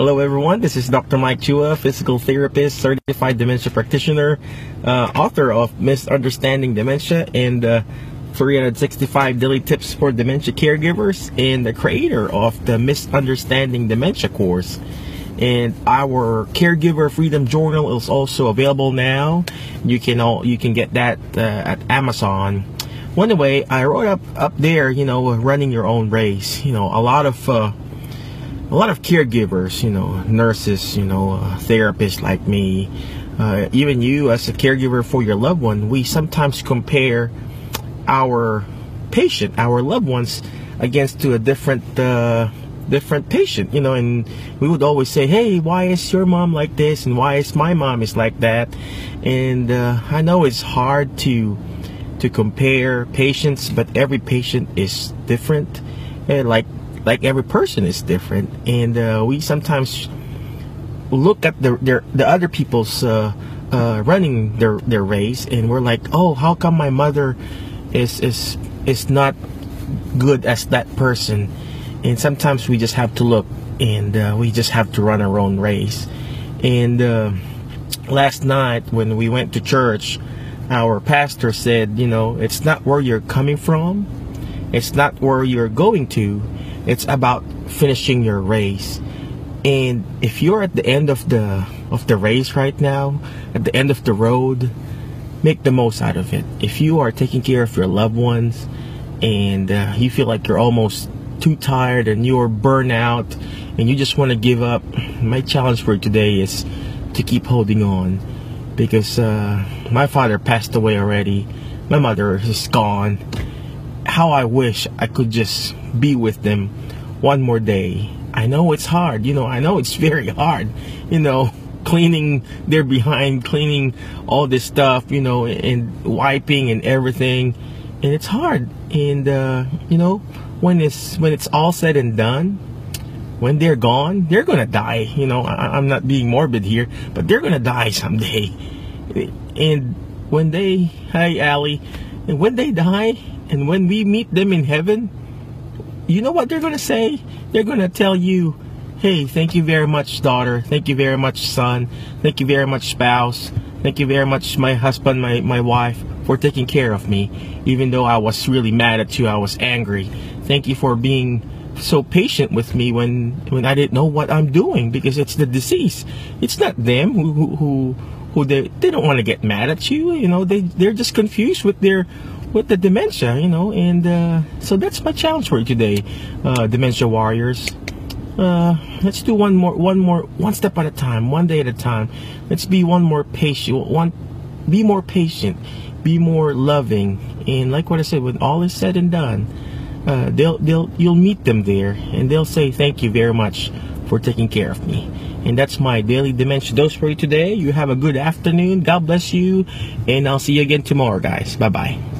Hello, everyone. This is Dr. Mike Chua, physical therapist, certified dementia practitioner, uh, author of Misunderstanding Dementia and uh, 365 Daily Tips for Dementia Caregivers, and the creator of the Misunderstanding Dementia course. And our Caregiver Freedom Journal is also available now. You can all you can get that uh, at Amazon. One way I wrote up up there, you know, running your own race. You know, a lot of uh, a lot of caregivers, you know, nurses, you know, uh, therapists like me, uh, even you as a caregiver for your loved one, we sometimes compare our patient, our loved ones, against to a different uh, different patient, you know, and we would always say, "Hey, why is your mom like this, and why is my mom is like that?" And uh, I know it's hard to to compare patients, but every patient is different. And like like every person is different, and uh, we sometimes look at the their, the other people's uh, uh, running their their race, and we're like, oh, how come my mother is is is not good as that person? And sometimes we just have to look, and uh, we just have to run our own race. And uh, last night when we went to church, our pastor said, you know, it's not where you're coming from, it's not where you're going to it's about finishing your race. And if you're at the end of the of the race right now, at the end of the road, make the most out of it. If you are taking care of your loved ones and uh, you feel like you're almost too tired and you're burnt out and you just want to give up, my challenge for today is to keep holding on because uh, my father passed away already. My mother is gone. How I wish I could just be with them one more day. I know it's hard, you know, I know it's very hard, you know, cleaning their behind, cleaning all this stuff, you know, and wiping and everything. And it's hard. And uh, you know, when it's when it's all said and done, when they're gone, they're gonna die. You know, I, I'm not being morbid here, but they're gonna die someday. And when they, hey, Allie, and when they die, and when we meet them in heaven, you know what they're going to say? They're going to tell you, hey, thank you very much, daughter. Thank you very much, son. Thank you very much, spouse. Thank you very much, my husband, my, my wife, for taking care of me. Even though I was really mad at you, I was angry. Thank you for being so patient with me when when I didn't know what I'm doing because it's the disease. It's not them who who who, who they they don't want to get mad at you. You know, they they're just confused with their with the dementia, you know, and uh, so that's my challenge for you today, uh, dementia warriors. Uh, let's do one more, one more, one step at a time, one day at a time. Let's be one more patient, one, be more patient, be more loving, and like what I said, when all is said and done, uh, they'll, they'll, you'll meet them there, and they'll say thank you very much for taking care of me. And that's my daily dementia dose for you today. You have a good afternoon. God bless you, and I'll see you again tomorrow, guys. Bye bye.